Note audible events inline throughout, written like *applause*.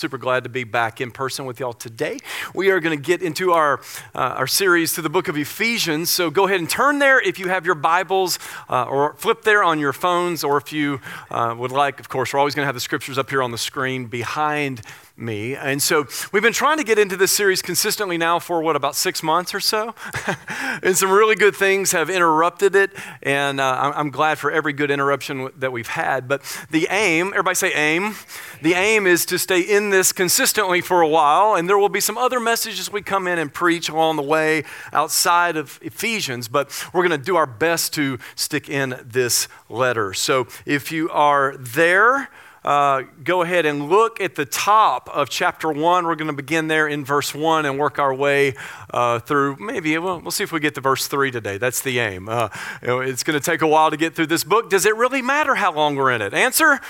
Super glad to be back in person with y'all today. We are going to get into our, uh, our series to the book of Ephesians. So go ahead and turn there if you have your Bibles, uh, or flip there on your phones, or if you uh, would like, of course, we're always going to have the scriptures up here on the screen behind me. And so we've been trying to get into this series consistently now for what, about six months or so? *laughs* and some really good things have interrupted it. And uh, I'm glad for every good interruption that we've had. But the aim, everybody say aim. The aim is to stay in this consistently for a while. And there will be some other messages we come in and preach along the way outside of Ephesians. But we're going to do our best to stick in this letter. So if you are there, uh, go ahead and look at the top of chapter 1. We're going to begin there in verse 1 and work our way uh, through maybe, we'll, we'll see if we get to verse 3 today. That's the aim. Uh, it's going to take a while to get through this book. Does it really matter how long we're in it? Answer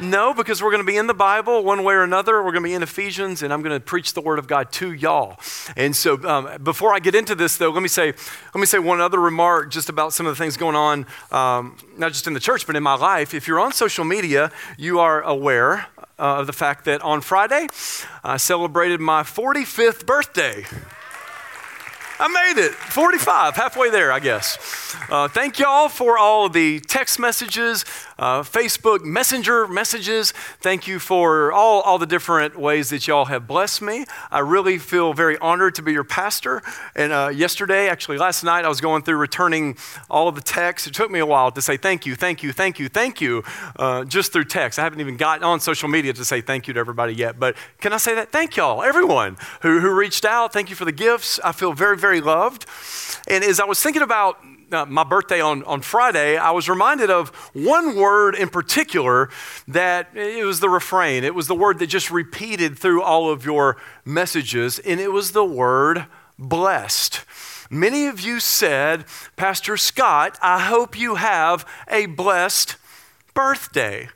no, because we're going to be in the Bible one way or another. We're going to be in Ephesians, and I'm going to preach the Word of God to y'all. And so, um, before I get into this, though, let me say, let me say one other remark just about some of the things going on, um, not just in the church, but in my life. If you're on social media, you are aware uh, of the fact that on Friday, I celebrated my 45th birthday. I made it. 45, halfway there, I guess. Uh, thank y'all for all the text messages, uh, Facebook Messenger messages. Thank you for all, all the different ways that y'all have blessed me. I really feel very honored to be your pastor. And uh, yesterday, actually last night, I was going through returning all of the texts. It took me a while to say thank you, thank you, thank you, thank you, uh, just through text. I haven't even gotten on social media to say thank you to everybody yet. But can I say that? Thank y'all, everyone who, who reached out. Thank you for the gifts. I feel very, very loved. And as I was thinking about uh, my birthday on, on Friday, I was reminded of one word in particular that it was the refrain. It was the word that just repeated through all of your messages, and it was the word blessed. Many of you said, Pastor Scott, I hope you have a blessed birthday.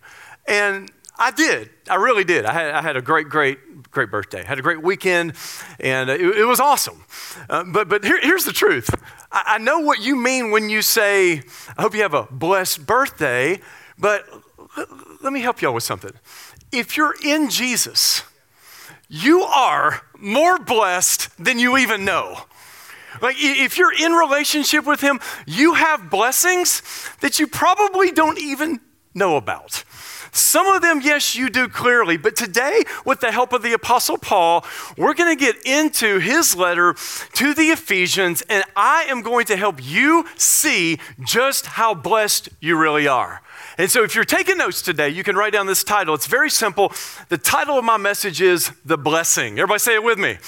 And I did. I really did. I had, I had a great, great, great birthday. I had a great weekend, and it, it was awesome. Uh, but but here, here's the truth I, know what you mean when you say, I hope you have a blessed birthday, but let me help y'all with something. If you're in Jesus, you are more blessed than you even know. Like, if you're in relationship with Him, you have blessings that you probably don't even know about. Some of them, yes, you do clearly. But today, with the help of the Apostle Paul, we're going to get into his letter to the Ephesians, and I am going to help you see just how blessed you really are. And so, if you're taking notes today, you can write down this title. It's very simple. The title of my message is The Blessing. Everybody say it with me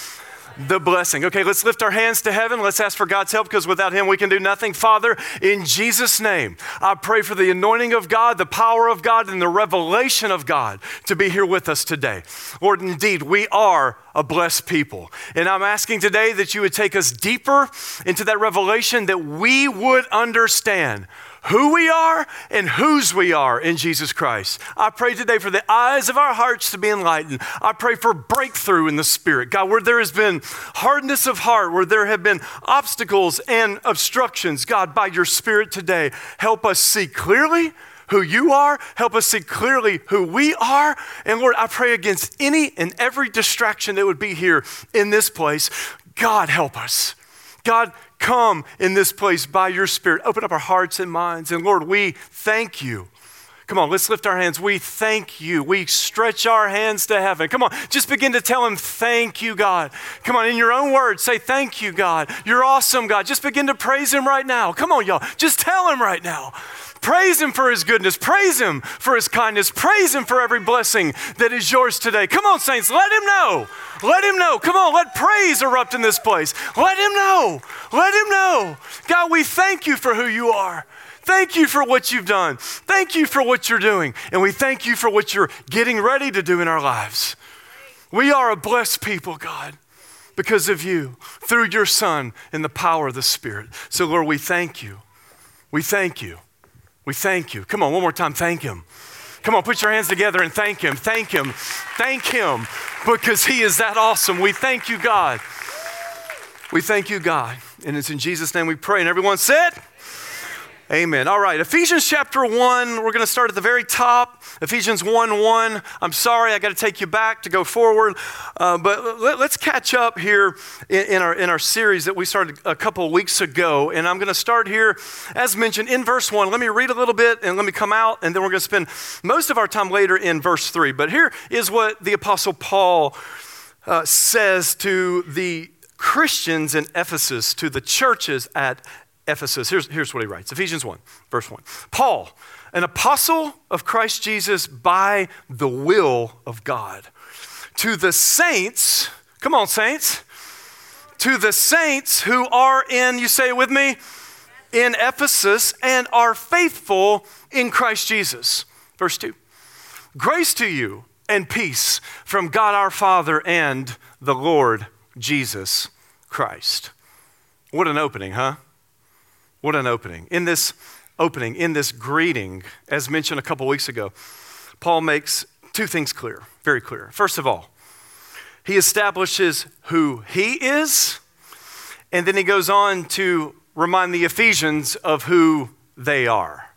the blessing. Okay, let's lift our hands to heaven. Let's ask for God's help because without Him we can do nothing. Father, in Jesus' name, I pray for the anointing of God, the power of God, and the revelation of God to be here with us today. Lord, indeed, we are a blessed people. And I'm asking today that you would take us deeper into that revelation that we would understand who we are and whose we are in Jesus Christ. I pray today for the eyes of our hearts to be enlightened. I pray for breakthrough in the Spirit. God, where there has been hardness of heart, where there have been obstacles and obstructions, God, by your Spirit today, help us see clearly who you are. Help us see clearly who we are. And Lord, I pray against any and every distraction that would be here in this place. God, help us. God, come in this place by your Spirit. Open up our hearts and minds. And Lord, we thank you. Come on, let's lift our hands. We thank you. We stretch our hands to heaven. Come on, just begin to tell him, Thank you, God. Come on, in your own words, say, Thank you, God. You're awesome, God. Just begin to praise him right now. Come on, y'all. Just tell him right now. Praise him for his goodness. Praise him for his kindness. Praise him for every blessing that is yours today. Come on, saints, let him know. Let him know. Come on, let praise erupt in this place. Let him know. Let him know. God, we thank you for who you are. Thank you for what you've done. Thank you for what you're doing. And we thank you for what you're getting ready to do in our lives. We are a blessed people, God, because of you, through your Son, and the power of the Spirit. So, Lord, we thank you. We thank you. We thank you. Come on, one more time, thank Him. Come on, put your hands together and thank Him, thank Him, thank Him, because He is that awesome. We thank you, God. We thank you, God. And it's in Jesus' name we pray. And everyone said, Amen. All right, Ephesians chapter 1, we're going to start at the very top. Ephesians 1 1. I'm sorry, I got to take you back to go forward. Uh, but let, us catch up here in, in, our, in our series that we started a couple weeks ago. And I'm going to start here, as mentioned, in verse 1. Let me read a little bit and let me come out, and then we're going to spend most of our time later in verse 3. But here is what the Apostle Paul uh, says to the Christians in Ephesus, to the churches at Ephesus. Here's, here's what he writes Ephesians 1, verse 1. Paul, an apostle of Christ Jesus by the will of God, to the saints, come on, saints, to the saints who are in, you say it with me, in Ephesus and are faithful in Christ Jesus. Verse 2. Grace to you and peace from God our Father and the Lord Jesus Christ. What an opening, huh? What an opening. In this opening, in this greeting, as mentioned a couple weeks ago, Paul makes two things clear, very clear. First of all, he establishes who he is, and then he goes on to remind the Ephesians of who they are.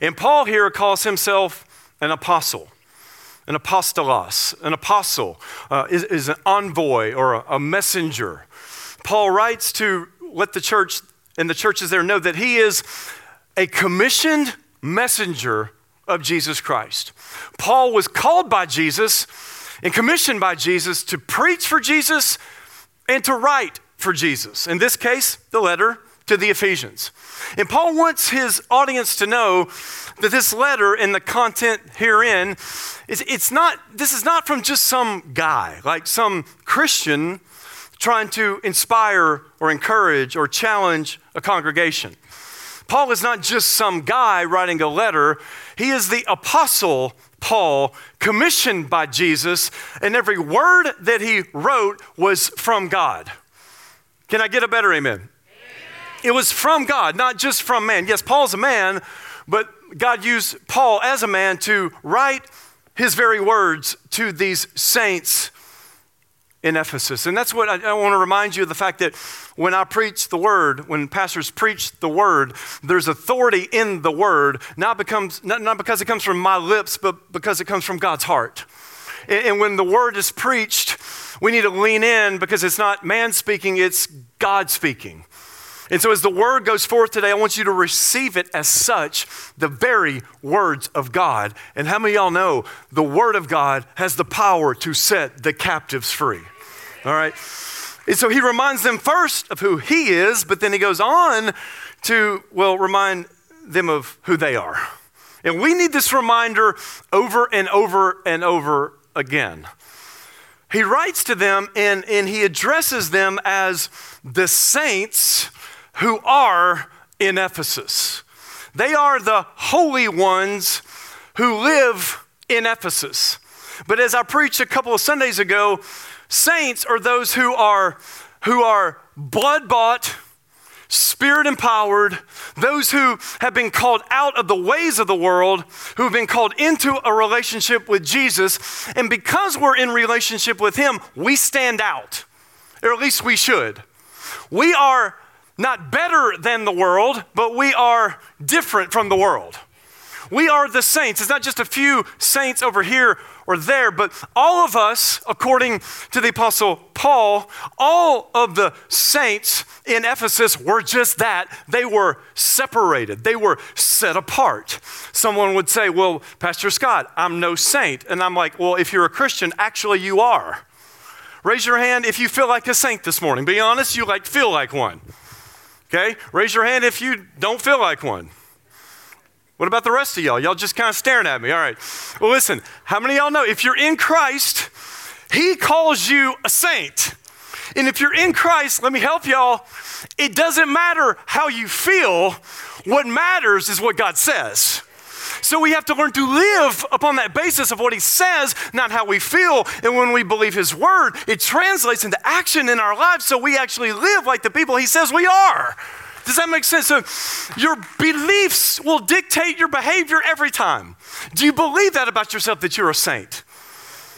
And Paul here calls himself an apostle, an apostolos. An apostle uh, is, is, an envoy or a, a messenger. Paul writes to let the church and the churches there know that he is a commissioned messenger of Jesus Christ. Paul was called by Jesus and commissioned by Jesus to preach for Jesus and to write for Jesus. In this case, the letter to the Ephesians. And Paul wants his audience to know that this letter and the content herein is it's not this is not from just some guy, like some Christian trying to inspire or encourage or challenge a congregation. Paul is not just some guy writing a letter, he is the apostle Paul, commissioned by Jesus, and every word that he wrote was from God. Can I get a better amen? amen? It was from God, not just from man. Yes, Paul's a man, but God used Paul as a man to write his very words to these saints in Ephesus. And that's what I, I, want to remind you of the fact that when I preach the word, when pastors preach the word, there's authority in the word, not, becomes, not, not because it comes from my lips, but because it comes from God's heart. And, and when the word is preached, we need to lean in because it's not man speaking, it's God speaking. And so, as the word goes forth today, I want you to receive it as such the very words of God. And how many of y'all know the word of God has the power to set the captives free? All right? And so, he reminds them first of who he is, but then he goes on to, well, remind them of who they are. And we need this reminder over and over and over again. He writes to them and, and he addresses them as the saints who are in Ephesus. They are the holy ones who live in Ephesus. But as I preached a couple of Sundays ago, saints are those who are who are blood bought, spirit empowered, those who have been called out of the ways of the world, who have been called into a relationship with Jesus, and because we're in relationship with him, we stand out. Or at least we should. We are not better than the world, but we are different from the world. We are the saints. It's not just a few saints over here or there, but all of us, according to the Apostle Paul, all of the saints in Ephesus were just that. They were separated, they were set apart. Someone would say, Well, Pastor Scott, I'm no saint. And I'm like, Well, if you're a Christian, actually you are. Raise your hand if you feel like a saint this morning. Be honest, you like feel like one. Okay? Raise your hand if you don't feel like one. What about the rest of y'all? Y'all just kind of staring at me. All right. Well, listen, how many y'all know if you're in Christ, He calls you a saint. And if you're in Christ, let me help y'all. It doesn't matter how you feel, what matters is what God says. So we have to learn to live upon that basis of what He says, not how we feel. And when we believe His word, it translates into action in our lives so we actually live like the people He says we are. Does that make sense? So your beliefs will dictate your behavior every time. Do you believe that about yourself that you're a saint?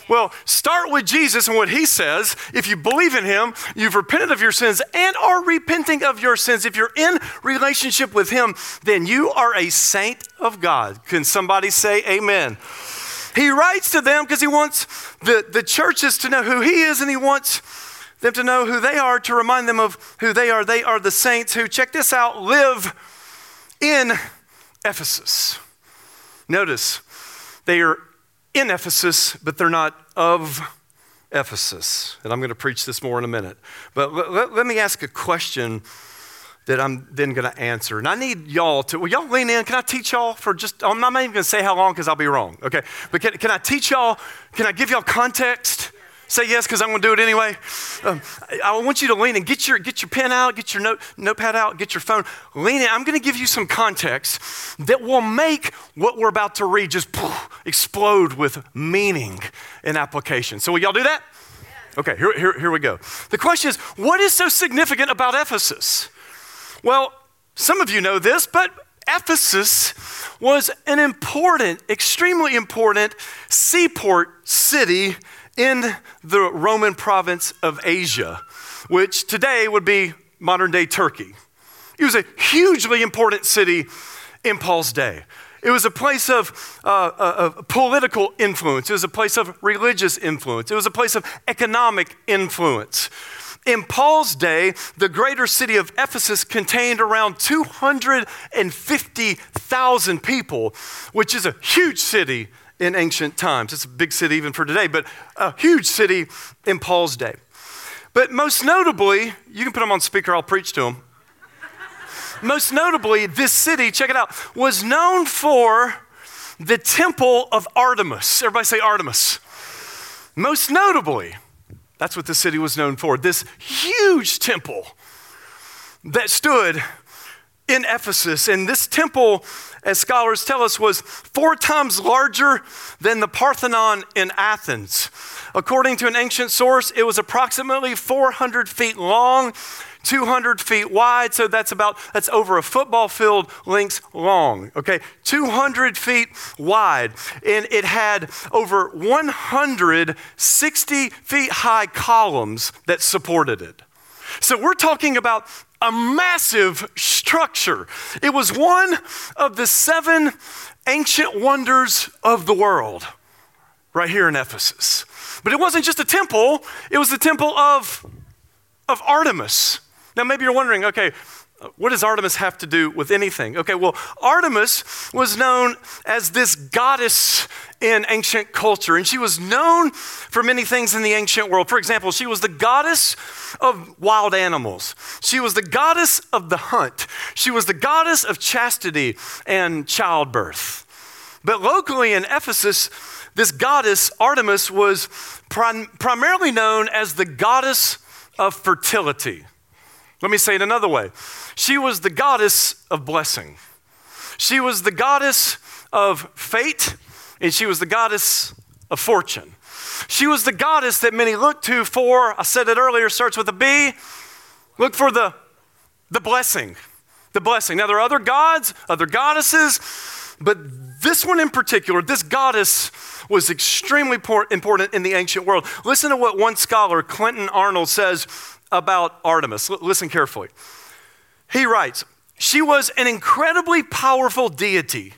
Well, start with Jesus and what he says. If you believe in him, you've repented of your sins and are repenting of your sins. If you're in relationship with him, then you are a saint of God. Can somebody say amen? He writes to them because he wants the, the churches to know who he is and he wants them to know who they are, to remind them of who they are. They are the saints who, check this out, live in Ephesus. Notice, they are in Ephesus, but they're not of Ephesus. And I'm going to preach this more in a minute. But let, let, me ask a question that I'm then going to answer. And I need y'all to, will y'all lean in? Can I teach y'all for just, I'm not even going to say how long because I'll be wrong, okay? But can, can I teach y'all, can I give y'all context? Say yes because I'm going to do it anyway. Um, I want you to lean and get your, get your pen out, get your note, notepad out, get your phone. Lean in. I'm going to give you some context that will make what we're about to read just poof, explode with meaning and application. So, will y'all do that? Okay, here, here, here we go. The question is what is so significant about Ephesus? Well, some of you know this, but Ephesus was an important, extremely important seaport city in the Roman province of Asia, which today would be modern day Turkey. It was a hugely important city in Paul's day. It was a place of, uh, uh of, political influence. It was a place of religious influence. It was a place of economic influence. In Paul's day, the greater city of Ephesus contained around 250,000 people, which is a huge city in ancient times. It's a big city even for today, but a huge city in Paul's day. But most notably, you can put them on speaker, I'll preach to them. most notably, this city, check it out, was known for the temple of Artemis. Everybody say Artemis. Most notably, that's what the city was known for. This huge temple that stood in Ephesus. And this temple, as scholars tell us, was four times larger than the Parthenon in Athens. According to an ancient source, it was approximately 400 feet long 200 feet wide, so that's about, that's over a football field length long, okay? 200 feet wide. And it had over 160 feet high columns that supported it. So we're talking about a massive structure. It was one of the seven ancient wonders of the world right here in Ephesus. But it wasn't just a temple, it was the temple of, of Artemis. Now, maybe you're wondering, okay, what does Artemis have to do with anything? Okay, well, Artemis was known as this goddess in ancient culture, and she was known for many things in the ancient world. For example, she was the goddess of wild animals, she was the goddess of the hunt, she was the goddess of chastity and childbirth. But locally in Ephesus, this goddess, Artemis, was prim- primarily known as the goddess of fertility. Let me say it another way. She was the goddess of blessing. She was the goddess of fate, and she was the goddess of fortune. She was the goddess that many looked to for, I said it earlier, starts with a B. Look for the, the blessing. The blessing. Now, there are other gods, other goddesses, but this one in particular, this goddess was extremely important in the ancient world. Listen to what one scholar, Clinton Arnold, says about Artemis. L- listen carefully. He writes, She was an incredibly powerful deity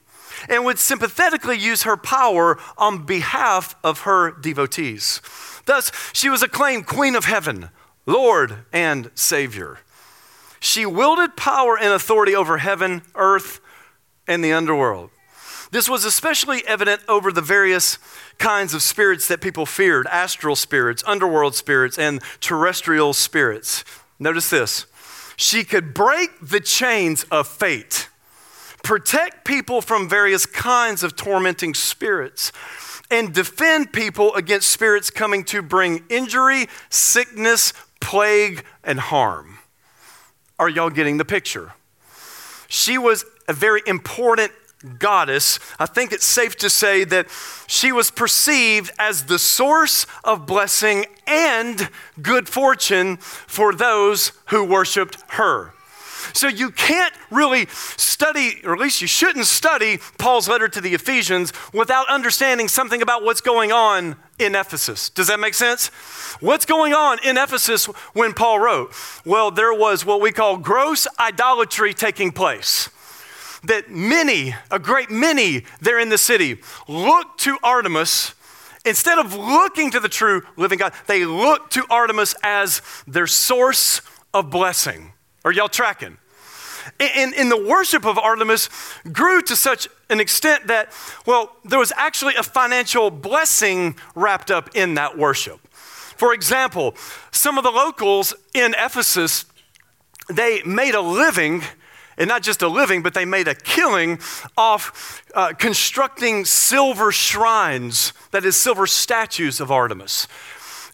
and would sympathetically use her power on behalf of her devotees. Thus, she was acclaimed Queen of Heaven, Lord, and Savior. She wielded power and authority over heaven, earth, and the underworld. This was especially evident over the various kinds of spirits that people feared astral spirits, underworld spirits, and terrestrial spirits. Notice this she could break the chains of fate, protect people from various kinds of tormenting spirits, and defend people against spirits coming to bring injury, sickness, plague, and harm. Are y'all getting the picture? She was a very important goddess, I think it's safe to say that she was perceived as the source of blessing and good fortune for those who worshiped her. So you can't really study, or at least you shouldn't study Paul's letter to the Ephesians without understanding something about what's going on in Ephesus. Does that make sense? What's going on in Ephesus when Paul wrote? Well, there was what we call gross idolatry taking place that many, a great many there in the city, looked to Artemis. Instead of looking to the true living God, they looked to Artemis as their source of blessing. Are y'all tracking? And, and, the worship of Artemis grew to such an extent that, well, there was actually a financial blessing wrapped up in that worship. For example, some of the locals in Ephesus, they made a living and not just a living, but they made a killing off uh, constructing silver shrines, that is, silver statues of Artemis.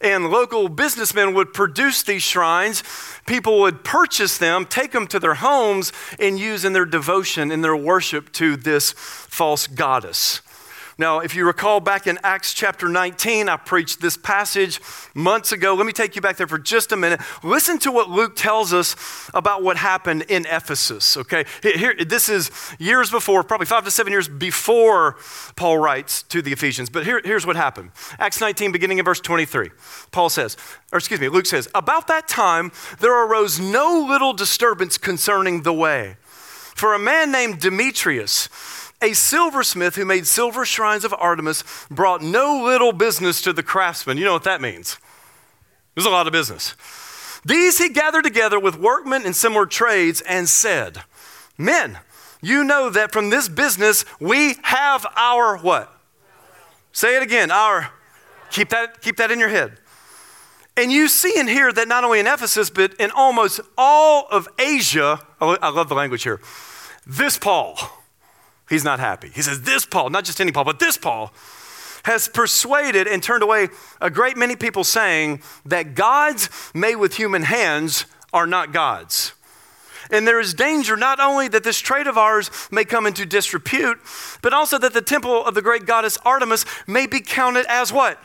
And local businessmen would produce these shrines. People would purchase them, take them to their homes, and use in their devotion, in their worship to this false goddess. Now, if you recall back in Acts chapter 19, I preached this passage months ago. Let me take you back there for just a minute. Listen to what Luke tells us about what happened in Ephesus, okay? Here, this is years before, probably five to seven years before Paul writes to the Ephesians. But here, here's what happened Acts 19, beginning in verse 23. Paul says, or excuse me, Luke says, About that time there arose no little disturbance concerning the way. For a man named Demetrius, a silversmith who made silver shrines of Artemis brought no little business to the craftsmen. You know what that means? There's a lot of business. These he gathered together with workmen in similar trades and said, Men, you know that from this business we have our what? Say it again, our keep that keep that in your head. And you see and hear that not only in Ephesus, but in almost all of Asia, oh, I love the language here, this Paul He's not happy. He says, This Paul, not just any Paul, but this Paul, has persuaded and turned away a great many people saying that gods made with human hands are not gods. And there is danger not only that this trade of ours may come into disrepute, but also that the temple of the great goddess Artemis may be counted as what?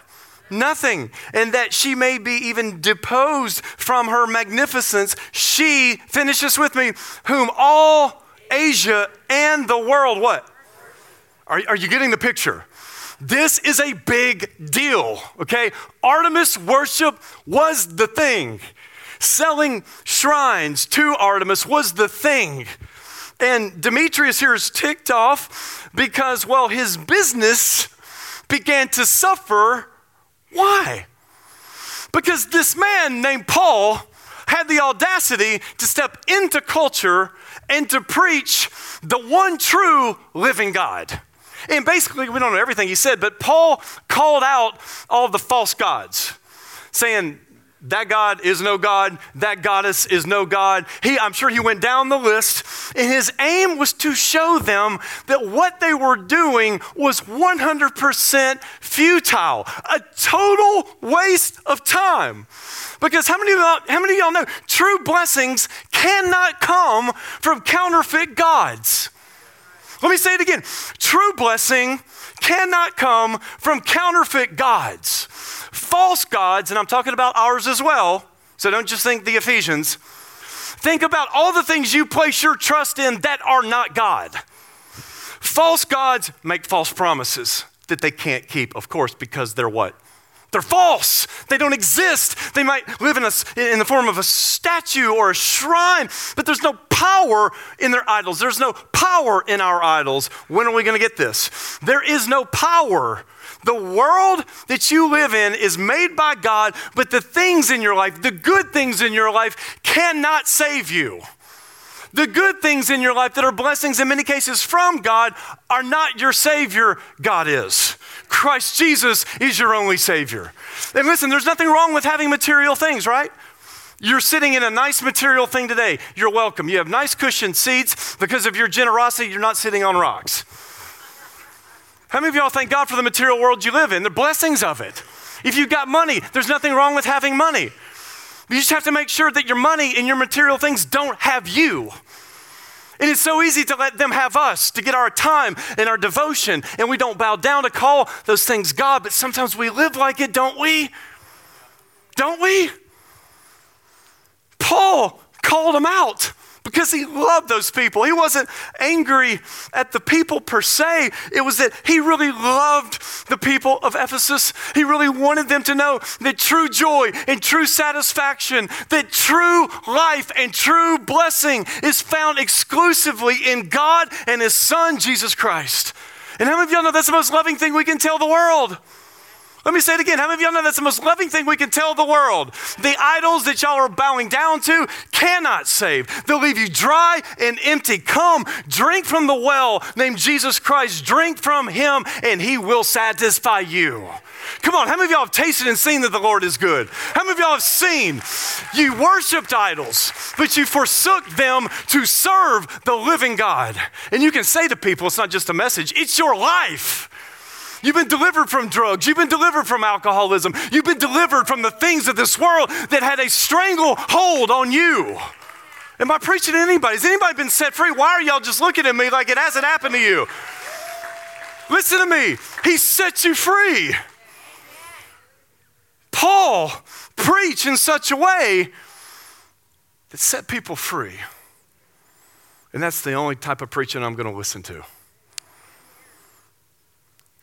Nothing. And that she may be even deposed from her magnificence. She, finishes with me, whom all Asia, and the world what? Are, are you getting the picture? This is a big deal, okay? Artemis worship was the thing. Selling shrines to Artemis was the thing. And Demetrius here is ticked off because, well, his business began to suffer. Why? Because this man named Paul had the audacity to step into culture and to preach the one true living God. And basically, we don't know everything he said, but Paul called out all the false gods, saying, that God is no God. That goddess is no God. He, I'm sure he went down the list, and his aim was to show them that what they were doing was 100% futile, a total waste of time. Because how many, of y'all, how many of y'all know true blessings cannot come from counterfeit gods? Let me say it again. True blessing cannot come from counterfeit gods. False gods, and I'm talking about ours as well, so don't just think the Ephesians. Think about all the things you place your trust in that are not God. False gods make false promises that they can't keep, of course, because they're what? They're false. They don't exist. They might live in, a, in the form of a statue or a shrine, but there's no power in their idols. There's no power in our idols. When are we going to get this? There is no power. The world that you live in is made by God, but the things in your life, the good things in your life, cannot save you. The good things in your life that are blessings in many cases from God are not your Savior, God is. Christ Jesus is your only Savior. And listen, there's nothing wrong with having material things, right? You're sitting in a nice material thing today. You're welcome. You have nice cushioned seats. Because of your generosity, you're not sitting on rocks. How many of y'all thank God for the material world you live in? The blessings of it. If you've got money, there's nothing wrong with having money. You just have to make sure that your money and your material things don't have you. And it's so easy to let them have us, to get our time and our devotion, and we don't bow down to call those things God, but sometimes we live like it, don't we? Don't we? Paul called them out. Because he loved those people. He wasn't angry at the people per se. It was that he really loved the people of Ephesus. He really wanted them to know that true joy and true satisfaction, that true life and true blessing is found exclusively in God and his son, Jesus Christ. And how many of y'all know that's the most loving thing we can tell the world? Let me say it again. How many of y'all know that's the most loving thing we can tell the world? The idols that y'all are bowing down to cannot save. They'll leave you dry and empty. Come, drink from the well named Jesus Christ. Drink from him, and he will satisfy you. Come on, how many of y'all have tasted and seen that the Lord is good? How many of y'all have seen you worshiped idols, but you forsook them to serve the living God? And you can say to people, it's not just a message, it's your life. You've been delivered from drugs. You've been delivered from alcoholism. You've been delivered from the things of this world that had a stranglehold on you. Am I preaching to anybody? Has anybody been set free? Why are y'all just looking at me like it hasn't happened to you? Listen to me. He set you free. Paul preached in such a way that set people free. And that's the only type of preaching I'm going to listen to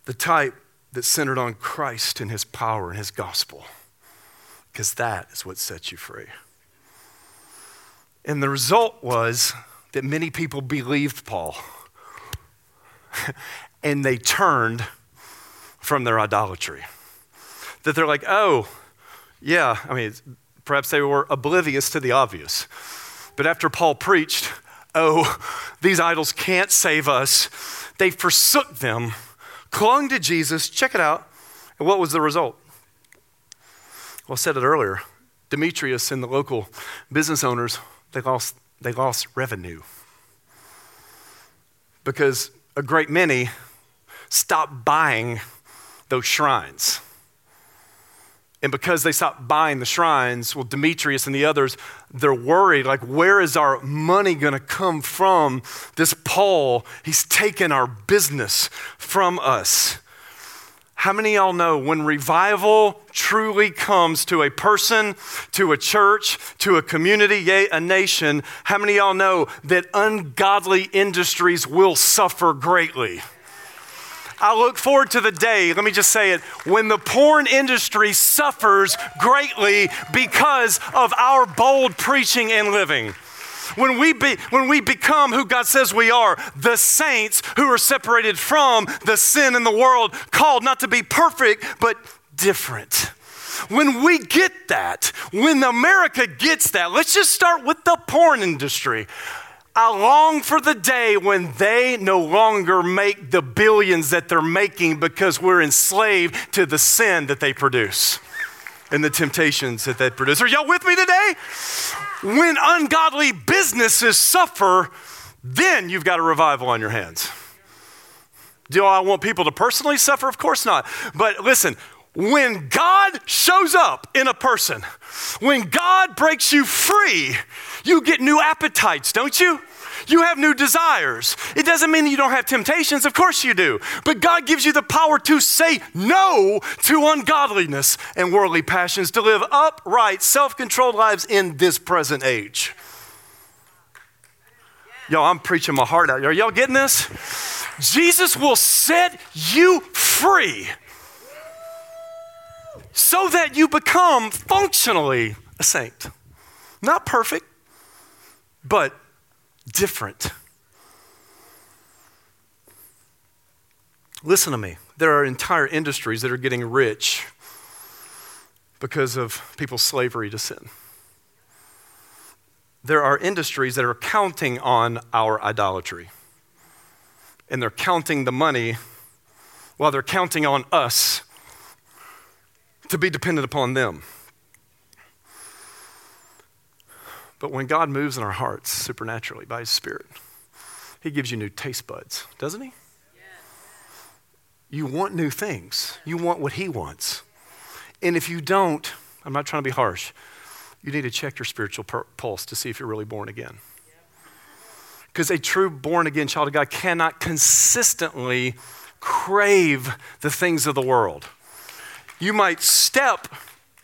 the type that centered on Christ and his power and his gospel, because that is what sets you free. And the result was that many people believed Paul *laughs* and they turned from their idolatry. That they're like, oh, yeah, I mean, perhaps they were oblivious to the obvious. But after Paul preached, oh, these idols can't save us, they forsook them clung to Jesus. Check it out. And what was the result? Well, I said it earlier. Demetrius and the local business owners, they lost, they lost revenue. Because a great many stopped buying those shrines. And because they stopped buying the shrines, well, Demetrius and the others, they're worried like, where is our money going to come from? This Paul, he's taken our business from us. How many y'all know when revival truly comes to a person, to a church, to a community, yea, a nation? How many y'all know that ungodly industries will suffer greatly? I look forward to the day, let me just say it, when the porn industry suffers greatly because of our bold preaching and living. When we, be, when we become who God says we are, the saints who are separated from the sin in the world, called not to be perfect, but different. When we get that, when America gets that, let's just start with the porn industry. I long for the day when they no longer make the billions that they're making because we're enslaved to the sin that they produce and the temptations that they produce. Are y'all with me today? When ungodly businesses suffer, then you've got a revival on your hands. Do I want people to personally suffer? Of course not. But listen, when God shows up in a person, when God breaks you free, you get new appetites, don't you? You have new desires. It doesn't mean you don't have temptations, of course you do. But God gives you the power to say no to ungodliness and worldly passions, to live upright, self controlled lives in this present age. Y'all, I'm preaching my heart out. Are y'all getting this? Jesus will set you free so that you become functionally a saint. Not perfect, but different. Listen to me. There are entire industries that are getting rich because of people's slavery to sin. There are industries that are counting on our idolatry. And they're counting the money while they're counting on us to be dependent upon them. But when God moves in our hearts supernaturally by His Spirit, He gives you new taste buds, doesn't He? You want new things. You want what He wants. And if you don't, I'm not trying to be harsh, you need to check your spiritual pulse to see if you're really born again. Because a true born again child of God cannot consistently crave the things of the world. You might step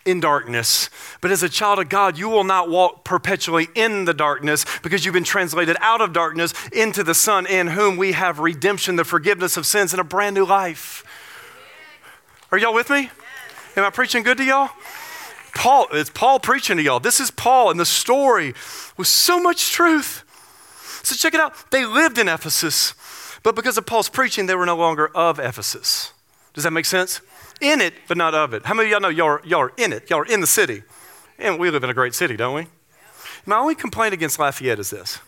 in darkness. But as a child of God, you will not walk perpetually in the darkness because you've been translated out of darkness into the Son, in whom we have redemption, the forgiveness of sins, and a brand new life. Are y'all with me? Am I preaching good to y'all? Paul, it's Paul preaching to y'all. This is Paul, and the story with so much truth. So check it out. They lived in Ephesus, but because of Paul's preaching, they were no longer of Ephesus. Does that make sense? In it, but not of it. How many of y'all know y'all are, y'all are in it? Y'all are in the city. And we live in a great city, don't we? My only complaint against Lafayette is this.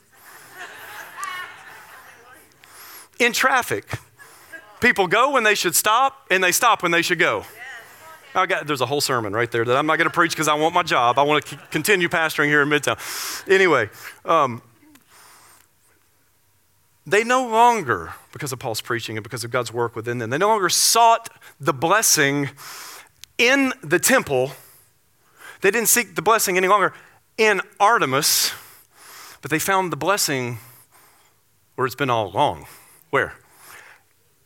In traffic, people go when they should stop, and they stop when they should go. I got, there's a whole sermon right there that I'm not going to preach because I want my job. I want to c- continue pastoring here in Midtown. Anyway, um, they no longer, because of Paul's preaching and because of God's work within them, they no longer sought the blessing in the temple. They didn't seek the blessing any longer in Artemis, but they found the blessing where it's been all along. Where?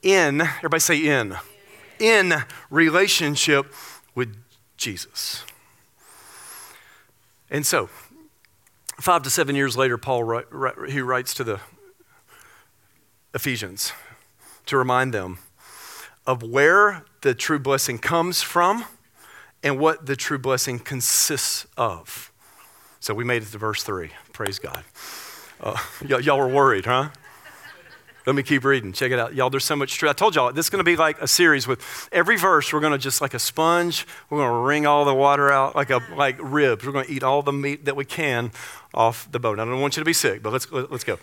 In, everybody say in, in relationship with Jesus. And so, five to seven years later, Paul he writes to the Ephesians to remind them of where the true blessing comes from and what the true blessing consists of. So we made it to verse 3. Praise God. Uh, y- y'all were worried, huh? Let me keep reading. Check it out. Y'all, there's so much truth. I told y'all, this is going to be like a series with every verse, we're going to just like a sponge, we're going to wring all the water out like, a, like ribs. We're going to eat all the meat that we can off the bone. I don't want you to be sick, but let's, let's go.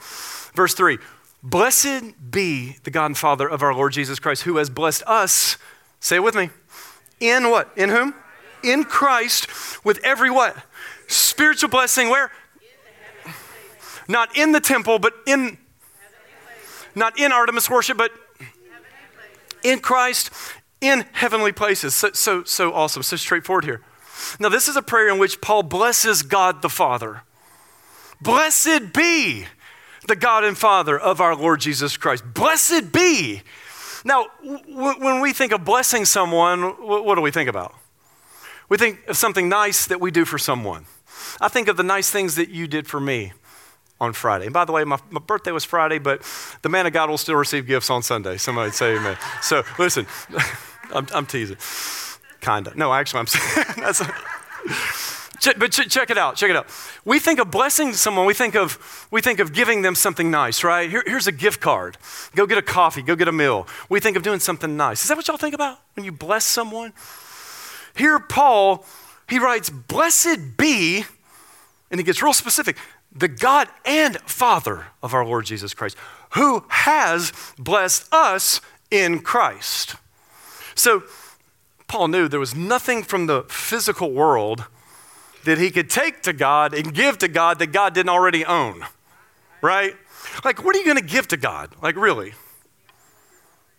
Verse 3 Blessed be the God and Father of our Lord Jesus Christ, who has blessed us, say it with me, in what? In whom? In Christ, with every what? Spiritual blessing, where? Not in the temple, but in, not in Artemis worship, but in Christ, in heavenly places. So, so, so awesome, so straightforward here. Now, this is a prayer in which Paul blesses God the Father. Blessed be the God and Father of our Lord Jesus Christ. Blessed be. Now, w- when we think of blessing someone, w- what do we think about? We think of something nice that we do for someone. I think of the nice things that you did for me on Friday. And by the way, my, my birthday was Friday, but the man of God will still receive gifts on Sunday. Somebody say amen. So listen, *laughs* I'm, I'm teasing. Kinda. No, actually, I'm *laughs* saying that's. But ch- check it out. Check it out. We think of blessing someone. We think of we think of giving them something nice, right? Here, here's a gift card. Go get a coffee. Go get a meal. We think of doing something nice. Is that what y'all think about when you bless someone? Here, Paul he writes, "Blessed be," and he gets real specific. The God and Father of our Lord Jesus Christ, who has blessed us in Christ. So, Paul knew there was nothing from the physical world that he could take to God and give to God that God didn't already own. Right? Like, what are you going to give to God? Like, really?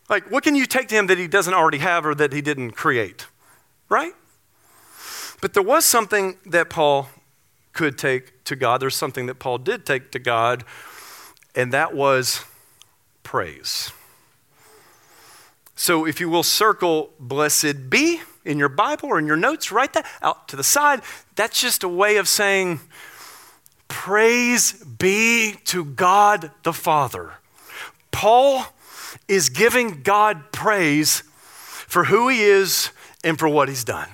Like, what can you take to him that he doesn't already have or that he didn't create? Right? But there was something that Paul could take to God. There's something that Paul did take to God, and that was praise. So, if you will circle blessed be in your Bible or in your notes, write that out to the side. That's just a way of saying, Praise be to God the Father. Paul is giving God praise for who he is and for what he's done.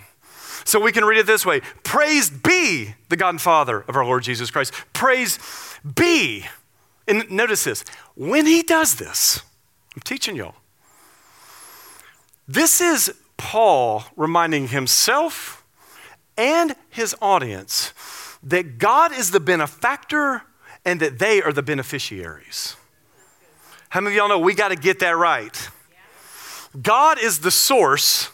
So we can read it this way Praise be the God and Father of our Lord Jesus Christ. Praise be. And notice this when he does this, I'm teaching y'all. This is Paul reminding himself and his audience that God is the benefactor and that they are the beneficiaries. How many of y'all know we got to get that right? God is the source.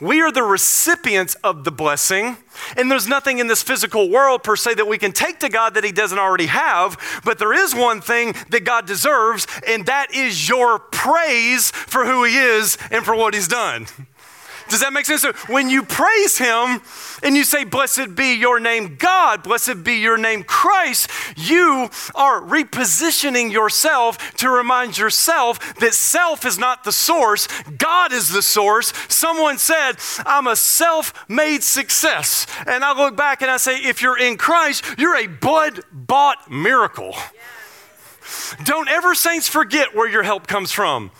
We are the recipients of the blessing, and there's nothing in this physical world per se that we can take to God that He doesn't already have. But there is one thing that God deserves, and that is your praise for who He is and for what He's done. Does that make sense? So when you praise Him and you say, Blessed be your name, God, blessed be your name, Christ, you are repositioning yourself to remind yourself that self is not the source, God is the source. Someone said, I'm a self made success. And I look back and I say, If you're in Christ, you're a blood bought miracle. Don't ever, saints, forget where your help comes from.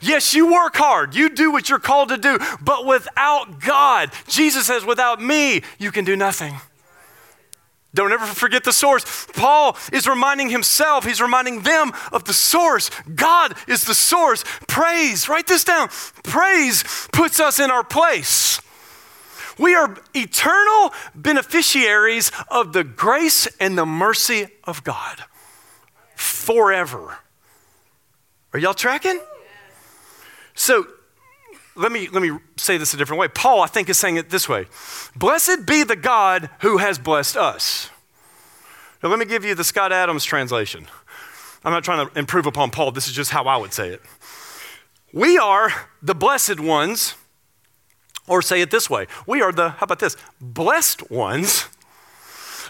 Yes, you work hard, you do what you're called to do, but without God, Jesus says, without me, you can do nothing. Don't ever forget the source. Paul is reminding himself, he's reminding them of the source. God is the source. Praise, write this down. Praise puts us in our place. We are eternal beneficiaries of the grace and the mercy of God forever. Are y'all tracking? So let me, let me say this a different way. Paul, I think, is saying it this way Blessed be the God who has blessed us. Now, let me give you the Scott Adams translation. I'm not trying to improve upon Paul, this is just how I would say it. We are the blessed ones, or say it this way we are the, how about this, blessed ones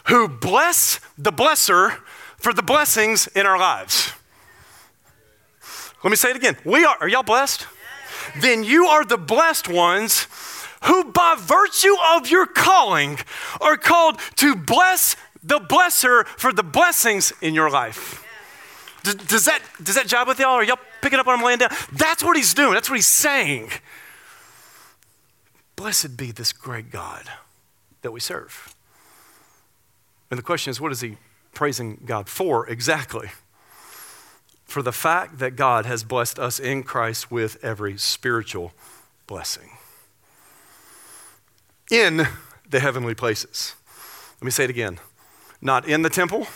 who bless the blesser for the blessings in our lives. Let me say it again. We are, are y'all blessed? Then you are the blessed ones who, by virtue of your calling, are called to bless the blesser for the blessings in your life. Does, does, that, does that jive with y'all? Are y'all picking up what I'm laying down? That's what he's doing. That's what he's saying. Blessed be this great God that we serve. And the question is, what is he praising God for exactly? For the fact that God has blessed us in Christ with every spiritual blessing in the heavenly places. Let me say it again not in the temple,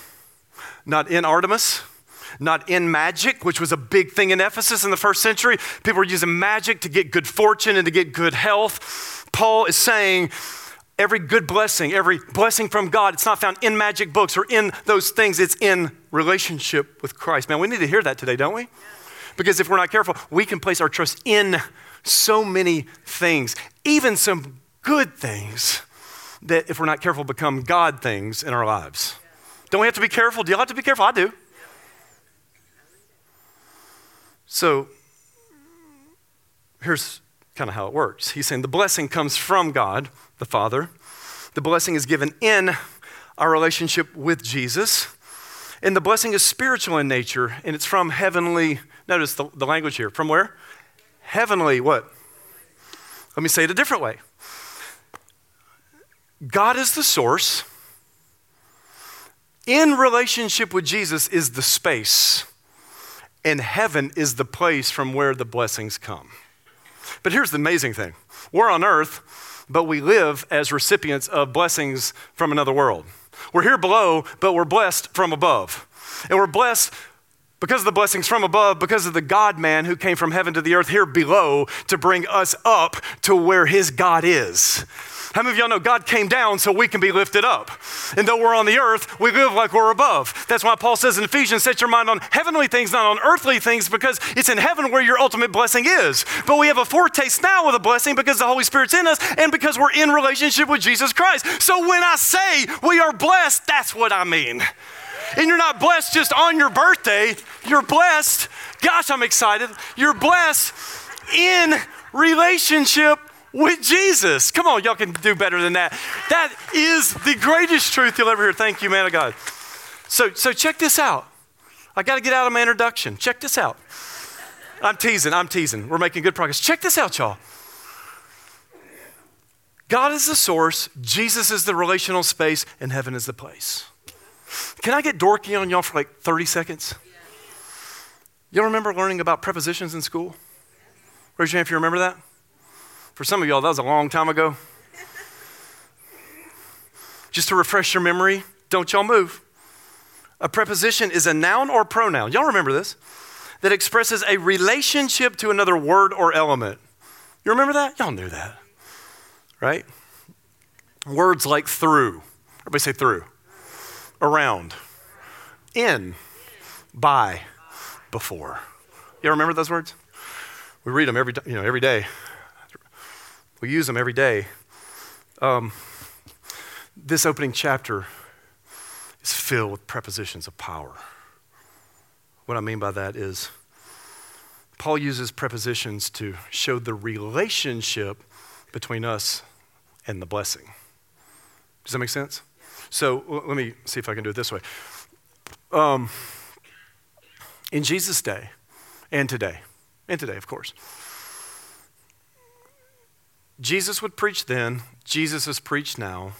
not in Artemis, not in magic, which was a big thing in Ephesus in the first century. People were using magic to get good fortune and to get good health. Paul is saying, every good blessing, every blessing from God, it's not found in magic books or in those things, it's in relationship with Christ. Man, we need to hear that today, don't we? Because if we're not careful, we can place our trust in so many things, even some good things that if we're not careful become God things in our lives. Don't we have to be careful? Do you all have to be careful? I do. So here's kind of how it works. He's saying the blessing comes from God, the Father. The blessing is given in our relationship with Jesus. And the blessing is spiritual in nature, and it's from heavenly, notice the, the language here. From where? Heavenly, what? Let me say it a different way. God is the source. In relationship with Jesus is the space, and heaven is the place from where the blessings come. But here's the amazing thing we're on earth, but we live as recipients of blessings from another world. We're here below, but we're blessed from above. And we're blessed because of the blessings from above, because of the God man who came from heaven to the earth here below to bring us up to where his God is. How many of y'all know God came down so we can be lifted up? And though we're on the earth, we live like we're above. That's why Paul says in Ephesians, set your mind on heavenly things, not on earthly things, because it's in heaven where your ultimate blessing is. But we have a foretaste now of the blessing because the Holy Spirit's in us and because we're in relationship with Jesus Christ. So when I say we are blessed, that's what I mean. And you're not blessed just on your birthday, you're blessed. Gosh, I'm excited. You're blessed in relationship with Jesus. Come on, y'all can do better than that. That is the greatest truth you'll ever hear. Thank you, man of God. So, so check this out. I got to get out of my introduction. Check this out. I'm teasing, I'm teasing. We're making good progress. Check this out, y'all. God is the source, Jesus is the relational space, and heaven is the place. Can I get dorky on y'all for like 30 seconds? Y'all remember learning about prepositions in school? Raise your hand if you remember that. For some of y'all, that was a long time ago. Just to refresh your memory, don't y'all move. A preposition is a noun or pronoun. Y'all remember this? That expresses a relationship to another word or element. You remember that? Y'all knew that, right? Words like through. Everybody say through. Around. In. By. Before. Y'all remember those words? We read them every, you know, every day. We use them every day. Um, this opening chapter is filled with prepositions of power. What I mean by that is, Paul uses prepositions to show the relationship between us and the blessing. Does that make sense? So let me see if I can do it this way. Um, in Jesus' day, and today, and today, of course, Jesus would preach then, Jesus is preached now.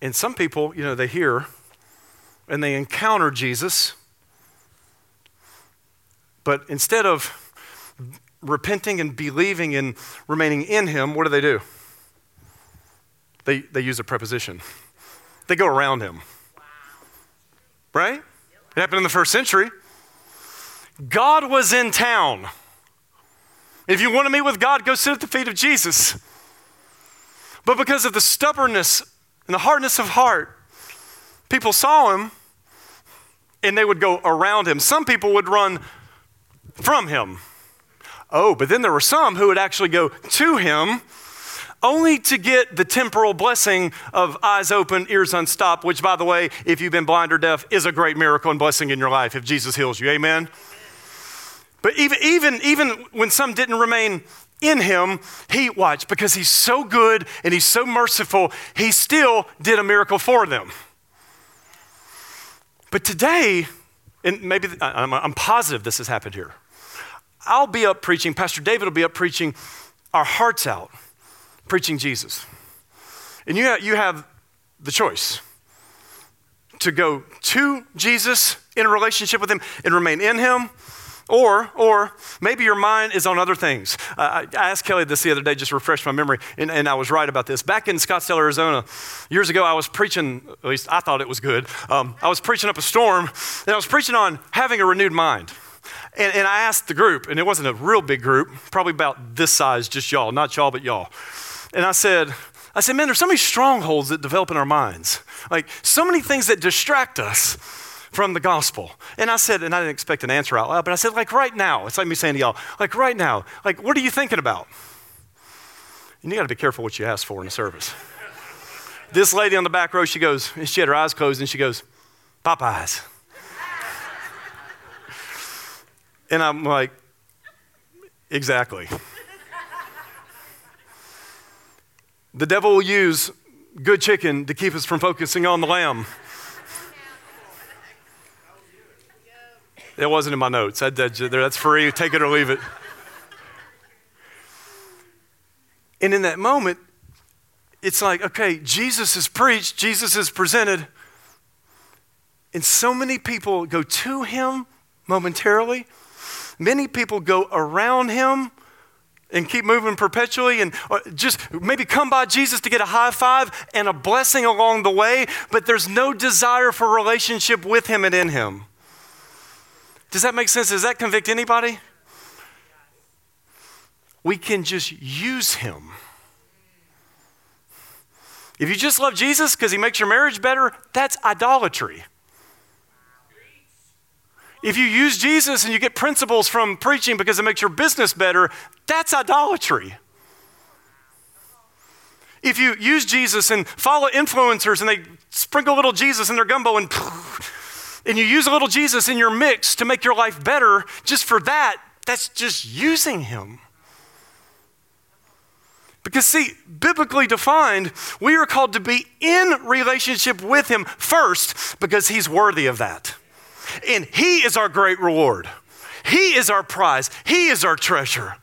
And some people, you know, they hear and they encounter Jesus, but instead of repenting and believing and remaining in him, what do they do? They, they use a preposition. They go around him. Right? It happened in the first century. God was in town. If you want to meet with God, go sit at the feet of Jesus. But because of the stubbornness and the hardness of heart, people saw him and they would go around him. Some people would run from him. Oh, but then there were some who would actually go to him only to get the temporal blessing of eyes open, ears unstopped, which, by the way, if you've been blind or deaf, is a great miracle and blessing in your life if Jesus heals you. Amen? But even, even, even when some didn't remain in him, he watched because he's so good and he's so merciful, he still did a miracle for them. But today, and maybe I'm, I'm positive this has happened here. I'll be up preaching, Pastor David will be up preaching our hearts out, preaching Jesus. And you have, you have the choice to go to Jesus in a relationship with him and remain in him or, or maybe your mind is on other things. Uh, I asked Kelly this the other day, just refresh my memory, and, and, I was right about this. Back in Scottsdale, Arizona, years ago, I was preaching, at least I thought it was good. Um, I was preaching up a storm, and I was preaching on having a renewed mind. And, and I asked the group, and it wasn't a real big group, probably about this size, just y'all, not y'all, but y'all. And I said, I said, man, there's so many strongholds that develop in our minds. Like, so many things that distract us from the gospel. And I said, and I didn't expect an answer out loud, but I said, like right now, it's like me saying to y'all, like right now, like what are you thinking about? And you got to be careful what you ask for in a service. this lady on the back row, she goes, and she had her eyes closed, and she goes, Popeyes. and I'm like, exactly. the devil will use good chicken to keep us from focusing on the lamb. It wasn't in my notes. I, that's free. Take it or leave it. And in that moment, it's like, okay, Jesus is preached, Jesus is presented, and so many people go to him momentarily. Many people go around him and keep moving perpetually and uh, just maybe come by Jesus to get a high five and a blessing along the way, but there's no desire for relationship with him and in him. Does that make sense? Does that convict anybody? We can just use him. If you just love Jesus because he makes your marriage better, that's idolatry. If you use Jesus and you get principles from preaching because it makes your business better, that's idolatry. If you use Jesus and follow influencers and they sprinkle little Jesus in their gumbo and *laughs* and you use a little Jesus in your mix to make your life better, just for that, that's just using him. Because, see, biblically defined, we are called to be in relationship with Him first because He's worthy of that. And He is our great reward. He is our prize. He is our treasure.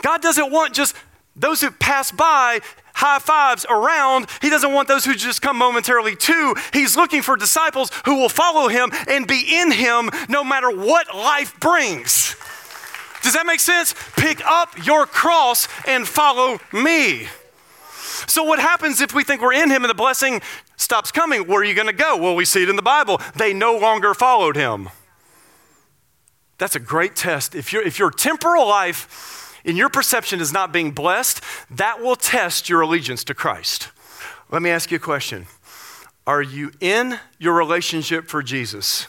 God doesn't want just those who pass by high fives around. He doesn't want those who just come momentarily to. He's looking for disciples who will follow him and be in him no matter what life brings. Does that make sense? Pick up your cross and follow me. So, what happens if we think we're in him and the blessing stops coming? Where are you going to go? Well, we see it in the Bible. They no longer followed him. That's a great test. If, you if your temporal life in your perception is not being blessed, that will test your allegiance to Christ. Let me ask you a question Are you in your relationship for Jesus?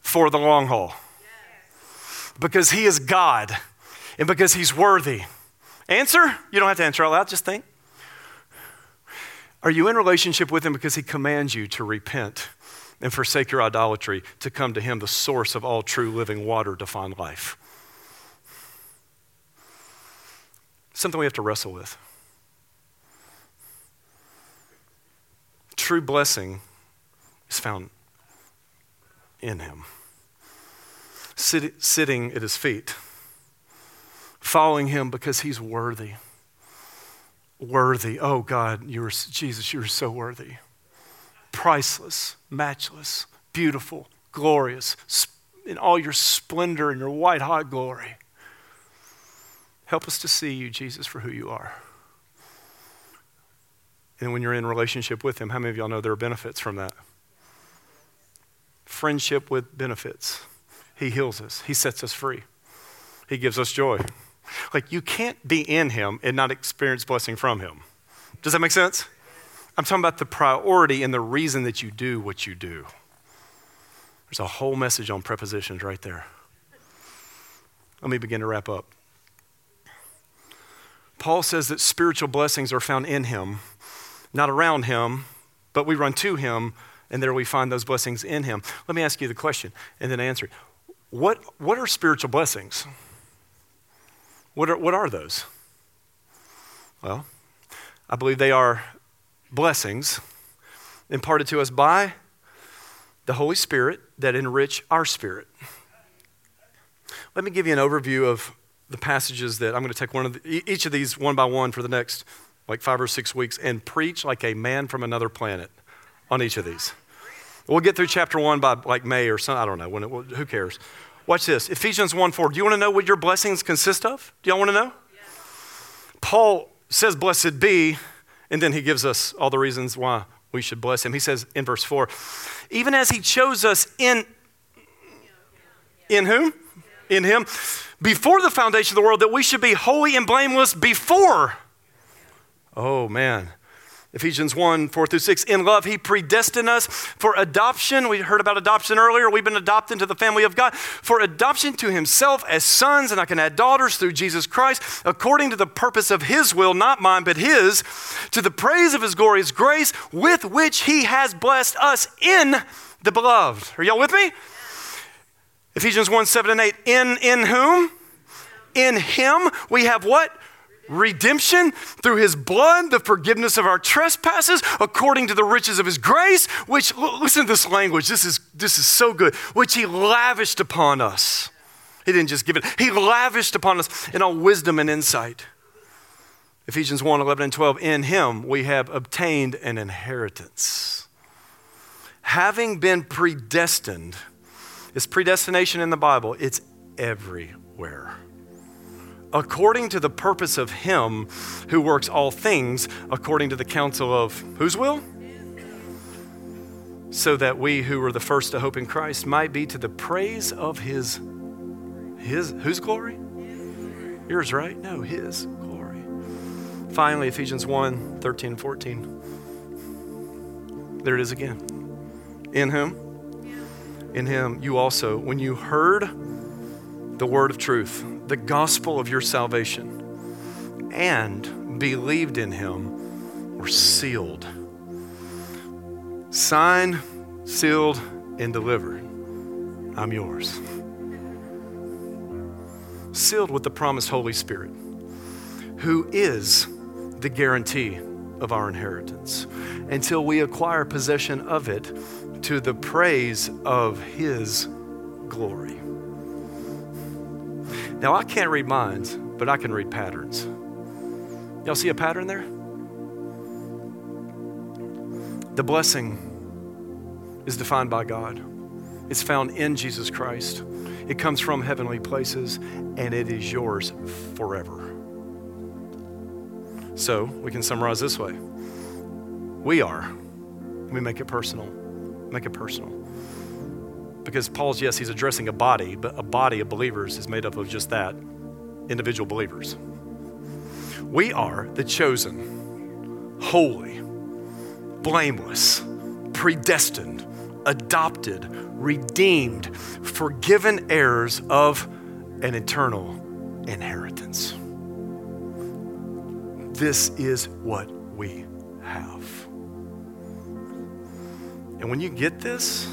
For the long haul. Because he is God and because he's worthy. Answer? You don't have to answer out loud, just think. Are you in relationship with him because he commands you to repent and forsake your idolatry, to come to him, the source of all true living water to find life? Something we have to wrestle with. True blessing is found in him. Sit, sitting at his feet, following him because he's worthy. Worthy. Oh God, you are Jesus, you are so worthy. Priceless, matchless, beautiful, glorious, in all your splendor and your white hot glory. Help us to see you, Jesus, for who you are. And when you're in relationship with him, how many of y'all know there are benefits from that? Friendship with benefits. He heals us, He sets us free, He gives us joy. Like, you can't be in Him and not experience blessing from Him. Does that make sense? I'm talking about the priority and the reason that you do what you do. There's a whole message on prepositions right there. Let me begin to wrap up. Paul says that spiritual blessings are found in him, not around him, but we run to him, and there we find those blessings in him. Let me ask you the question and then answer it. What, what are spiritual blessings? What are, what are those? Well, I believe they are blessings imparted to us by the Holy Spirit that enrich our spirit. Let me give you an overview of the passages that I'm going to take one of the, each of these one by one for the next like five or six weeks and preach like a man from another planet on each of these. We'll get through chapter one by like May or something. I don't know. When it, who cares? Watch this. Ephesians 1 4. Do you want to know what your blessings consist of? Do y'all want to know? Yes. Paul says, Blessed be, and then he gives us all the reasons why we should bless him. He says in verse 4, even as he chose us in in whom? In him before the foundation of the world that we should be holy and blameless before. Oh man. Ephesians 1 4 through 6. In love, He predestined us for adoption. We heard about adoption earlier. We've been adopted into the family of God for adoption to Himself as sons, and I can add daughters through Jesus Christ, according to the purpose of His will, not mine, but His, to the praise of His glorious grace, with which He has blessed us in the beloved. Are y'all with me? Ephesians 1 7 and 8. In, in whom? In Him we have what? Redemption through his blood, the forgiveness of our trespasses, according to the riches of his grace, which, listen to this language, this is, this is so good, which he lavished upon us. He didn't just give it, he lavished upon us in all wisdom and insight. Ephesians 1 11 and 12, in him we have obtained an inheritance. Having been predestined, is predestination in the Bible, it's everywhere according to the purpose of Him who works all things according to the counsel of whose will? So that we who were the first to hope in Christ might be to the praise of His, His, whose glory? Yours, right? No, His glory. Finally, Ephesians 1 13 and 14. There it is again. In whom? In Him, you also, when you heard the word of truth, the gospel of your salvation, and believed in him, were sealed. Signed, sealed, and delivered. I'm yours. Sealed with the promised Holy Spirit, who is the guarantee of our inheritance until we acquire possession of it to the praise of His glory. Now, I can't read minds, but I can read patterns. Y'all see a pattern there? The blessing is defined by God, it's found in Jesus Christ. It comes from heavenly places, and it is yours forever. So, we can summarize this way We are. Me make it personal. Make it personal. Because Paul's, yes, he's addressing a body, but a body of believers is made up of just that individual believers. We are the chosen, holy, blameless, predestined, adopted, redeemed, forgiven heirs of an eternal inheritance. This is what we have. And when you get this,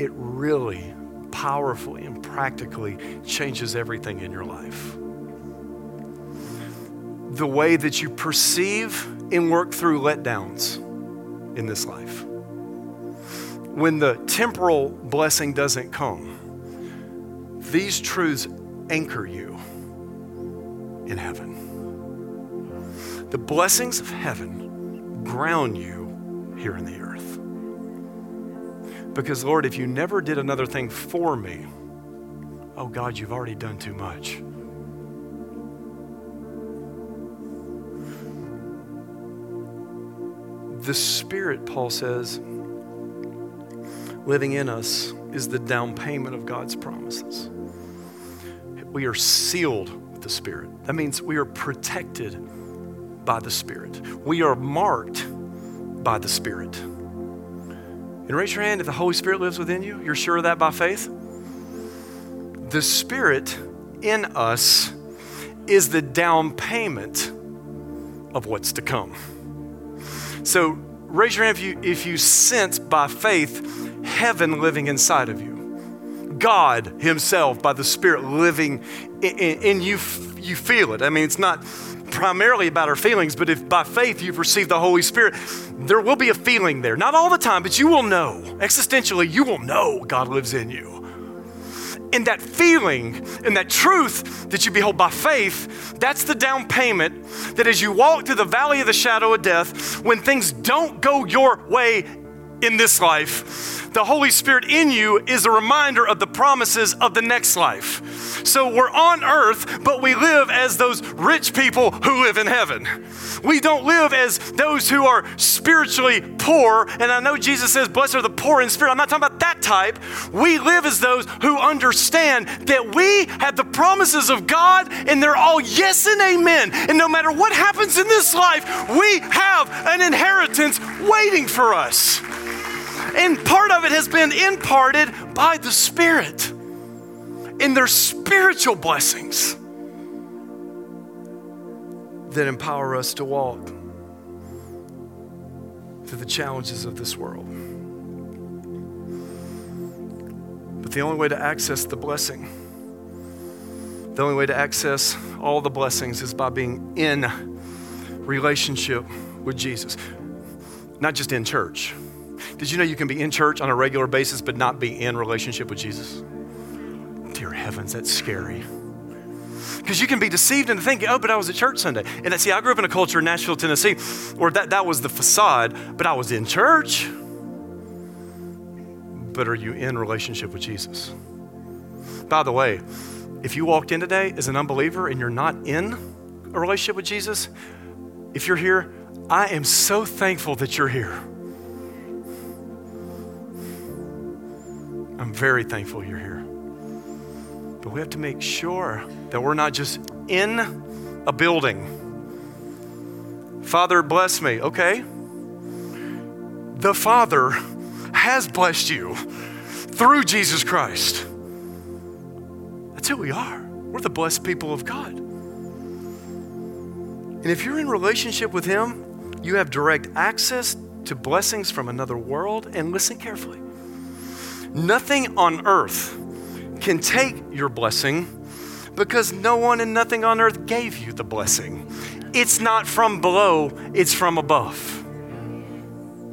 it really powerfully and practically changes everything in your life. The way that you perceive and work through letdowns in this life. When the temporal blessing doesn't come, these truths anchor you in heaven. The blessings of heaven ground you here in the earth. Because, Lord, if you never did another thing for me, oh God, you've already done too much. The Spirit, Paul says, living in us is the down payment of God's promises. We are sealed with the Spirit. That means we are protected by the Spirit. We are marked by the Spirit. And raise your hand if the Holy Spirit lives within you. You're sure of that by faith? The Spirit in us is the down payment of what's to come. So raise your hand if you, if you sense by faith heaven living inside of you. God Himself, by the Spirit, living in, in, in you, you feel it. I mean, it's not primarily about our feelings, but if by faith you've received the Holy Spirit, there will be a feeling there. Not all the time, but you will know. Existentially, you will know God lives in you. And that feeling and that truth that you behold by faith, that's the down payment that as you walk through the valley of the shadow of death, when things don't go your way in this life, the Holy Spirit in you is a reminder of the promises of the next life. So we're on earth, but we live as those rich people who live in heaven. We don't live as those who are spiritually poor. And I know Jesus says, Blessed are the poor in spirit. I'm not talking about that type. We live as those who understand that we have the promises of God and they're all yes and amen. And no matter what happens in this life, we have an inheritance waiting for us. And part of it has been imparted by the Spirit in their spiritual blessings that empower us to walk through the challenges of this world. But the only way to access the blessing, the only way to access all the blessings is by being in relationship with Jesus, not just in church. Did you know you can be in church on a regular basis but not be in relationship with Jesus? Dear heavens, that's scary. Because you can be deceived into thinking, oh, but I was at church Sunday. And see, I grew up in a culture in Nashville, Tennessee, where that, that was the facade, but I was in church. But are you in relationship with Jesus? By the way, if you walked in today as an unbeliever and you're not in a relationship with Jesus, if you're here, I am so thankful that you're here. I'm very thankful you're here. But we have to make sure that we're not just in a building. Father, bless me. Okay. The Father has blessed you through Jesus Christ. That's who we are. We're the blessed people of God. And if you're in relationship with Him, you have direct access to blessings from another world. And listen carefully nothing on earth can take your blessing because no one and nothing on earth gave you the blessing. It's not from below, it's from above.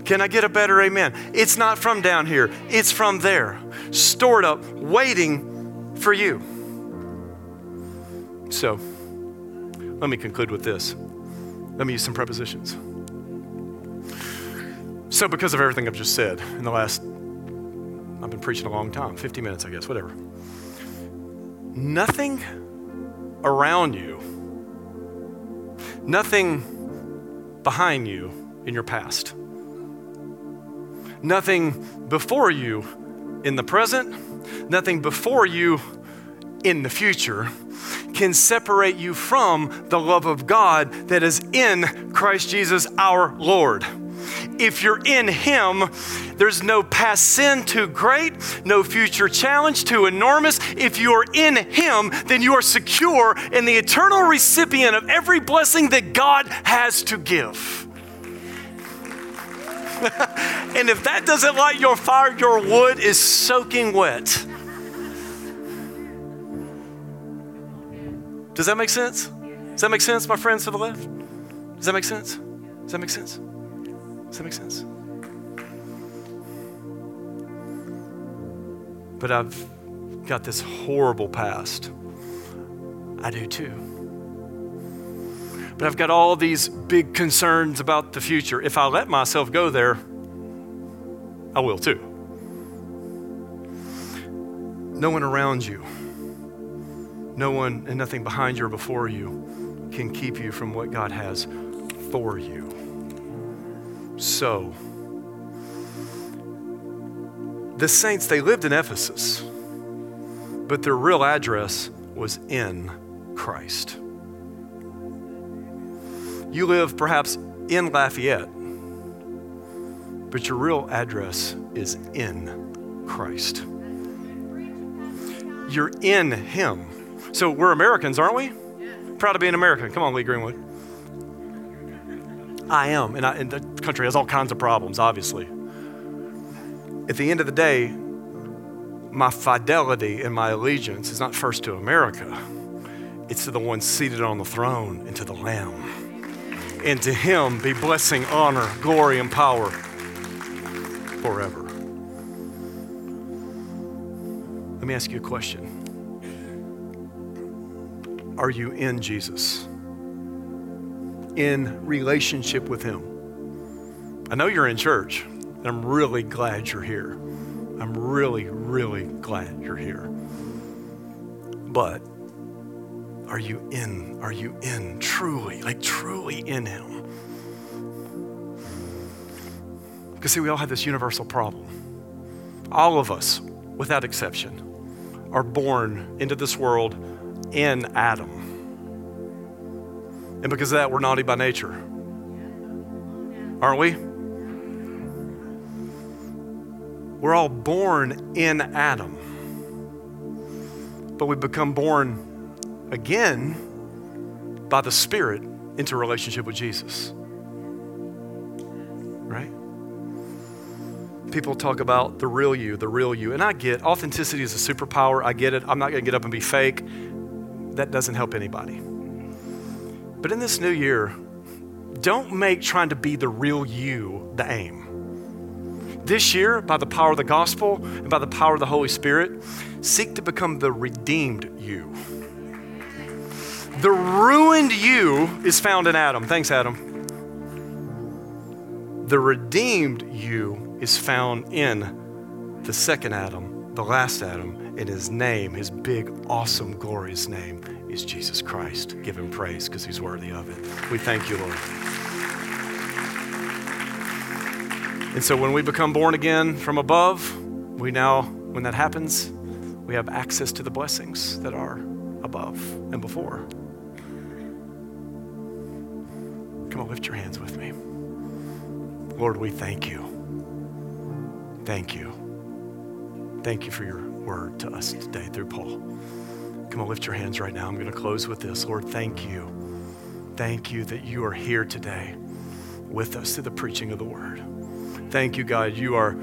Can I get a better amen? It's not from down here, it's from there, stored up, waiting for you. So, let me conclude with this. Let me use some prepositions. So, because of everything I've just said in the last, I've been preaching a long time, 50 minutes, I guess, whatever nothing around you, nothing behind you in your past, nothing before you in the present, nothing before you in the future can separate you from the love of God that is in Christ Jesus our Lord. If you're in Him, there's no past sin too great, no future challenge too enormous. If you are in Him, then you are secure in the eternal recipient of every blessing that God has to give. *laughs* and if that doesn't light your fire, your wood is soaking wet. Does that make sense? Does that make sense, my friends to the left? Does that make sense? Does that make sense? Does that make sense? But I've got this horrible past. I do too. But I've got all these big concerns about the future. If I let myself go there, I will too. No one around you, no one and nothing behind you or before you can keep you from what God has for you. So, the saints, they lived in Ephesus, but their real address was in Christ. You live perhaps in Lafayette, but your real address is in Christ. You're in Him. So we're Americans, aren't we? Proud to be an American. Come on, Lee Greenwood. I am. And, I, and the country has all kinds of problems, obviously. At the end of the day, my fidelity and my allegiance is not first to America, it's to the one seated on the throne and to the Lamb. And to him be blessing, honor, glory, and power forever. Let me ask you a question Are you in Jesus? In relationship with Him. I know you're in church, and I'm really glad you're here. I'm really, really glad you're here. But are you in? Are you in truly, like truly in Him? Because, see, we all have this universal problem. All of us, without exception, are born into this world in Adam. And because of that, we're naughty by nature. Aren't we? We're all born in Adam. But we become born again by the Spirit into relationship with Jesus. Right? People talk about the real you, the real you. And I get authenticity is a superpower. I get it. I'm not going to get up and be fake. That doesn't help anybody. But in this new year, don't make trying to be the real you the aim. This year, by the power of the gospel and by the power of the Holy Spirit, seek to become the redeemed you. The ruined you is found in Adam. Thanks, Adam. The redeemed you is found in the second Adam, the last Adam, in his name, his big, awesome, glorious name is Jesus Christ. Give him praise because he's worthy of it. We thank you, Lord. And so when we become born again from above, we now, when that happens, we have access to the blessings that are above and before. Come on, lift your hands with me. Lord, we thank you. Thank you. Thank you for your word to us today through Paul. Come on, lift your hands right now. I'm going to close with this. Lord, thank you. Thank you that you are here today with us through the preaching of the word. Thank you, God. You are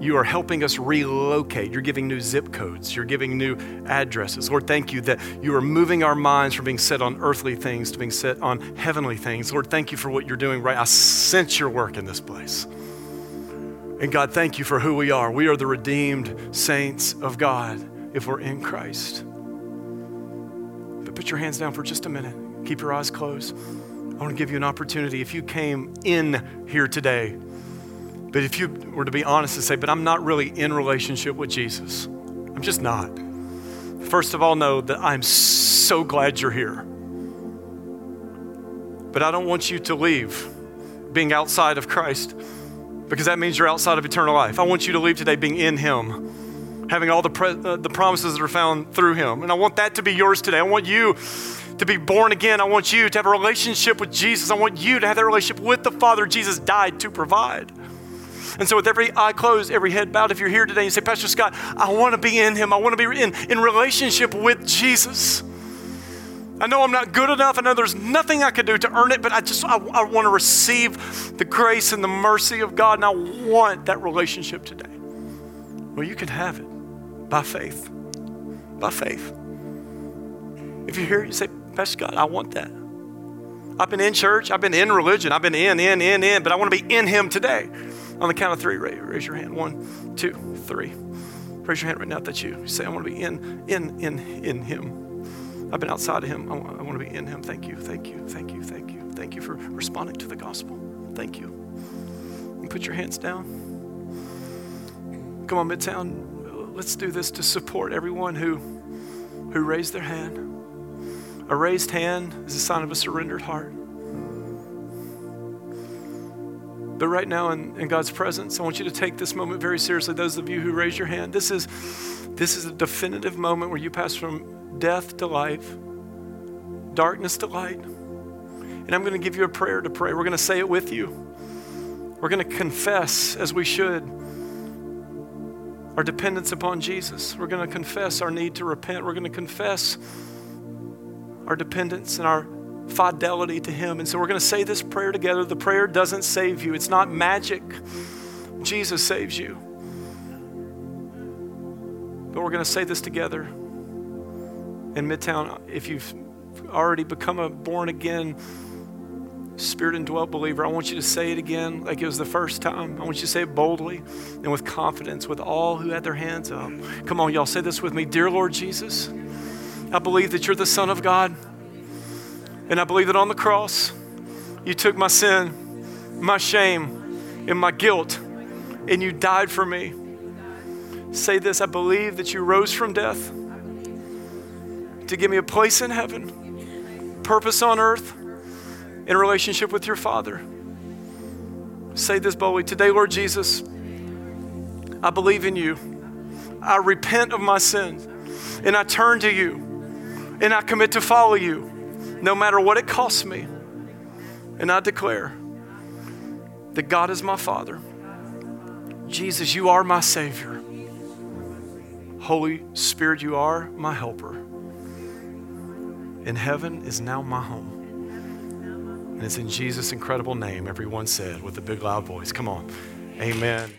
you are helping us relocate. You're giving new zip codes. You're giving new addresses. Lord, thank you that you are moving our minds from being set on earthly things to being set on heavenly things. Lord, thank you for what you're doing right. I sense your work in this place. And God, thank you for who we are. We are the redeemed saints of God if we're in Christ. But put your hands down for just a minute. Keep your eyes closed. I want to give you an opportunity. If you came in here today, but if you were to be honest and say, but I'm not really in relationship with Jesus, I'm just not. First of all, know that I'm so glad you're here. But I don't want you to leave being outside of Christ because that means you're outside of eternal life. I want you to leave today being in Him, having all the, pre- uh, the promises that are found through Him. And I want that to be yours today. I want you to be born again. I want you to have a relationship with Jesus. I want you to have that relationship with the Father Jesus died to provide. And so, with every eye closed, every head bowed, if you're here today and you say, Pastor Scott, I want to be in Him, I want to be in, in relationship with Jesus. I know I'm not good enough. I know there's nothing I could do to earn it, but I just I, I want to receive the grace and the mercy of God, and I want that relationship today. Well, you can have it by faith. By faith. If you're here, you say, Pastor Scott, I want that. I've been in church, I've been in religion, I've been in, in, in, in, but I want to be in Him today. On the count of three, raise, raise your hand. One, two, three. Raise your hand right now that you. You say, I want to be in, in, in, in Him. I've been outside of Him. I want, I want to be in Him. Thank you, thank you, thank you, thank you. Thank you for responding to the gospel. Thank you. And put your hands down. Come on, Midtown. Let's do this to support everyone who, who raised their hand. A raised hand is a sign of a surrendered heart. But right now, in, in, God's presence, I want you to take this moment very seriously. Those of you who raise your hand, this is, this is a definitive moment where you pass from death to life, darkness to light. And I'm going to give you a prayer to pray. We're going to say it with you. We're going to confess, as we should, our dependence upon Jesus. We're going to confess our need to repent. We're going to confess our dependence and our fidelity to Him. And so we're going to say this prayer together. The prayer doesn't save you, it's not magic. Jesus saves you. But we're going to say this together in Midtown. If you've already become a born again, spirit indwelt believer, I want you to say it again like it was the first time. I want you to say it boldly and with confidence with all who had their hands up. Come on, y'all, say this with me Dear Lord Jesus, I believe that you're the Son of God. And I believe that on the cross, you took my sin, my shame, and my guilt, and you died for me. Say this I believe that you rose from death to give me a place in heaven, purpose on earth, in relationship with your Father. Say this boldly Today, Lord Jesus, I believe in you. I repent of my sins, and I turn to you and I commit to follow you no matter what it costs me. And I declare that God is my Father. Jesus, you are my Savior. Holy Spirit, you are my helper. And heaven is now my home. And it's in Jesus' incredible name, everyone said with a big loud voice. Come on. Amen.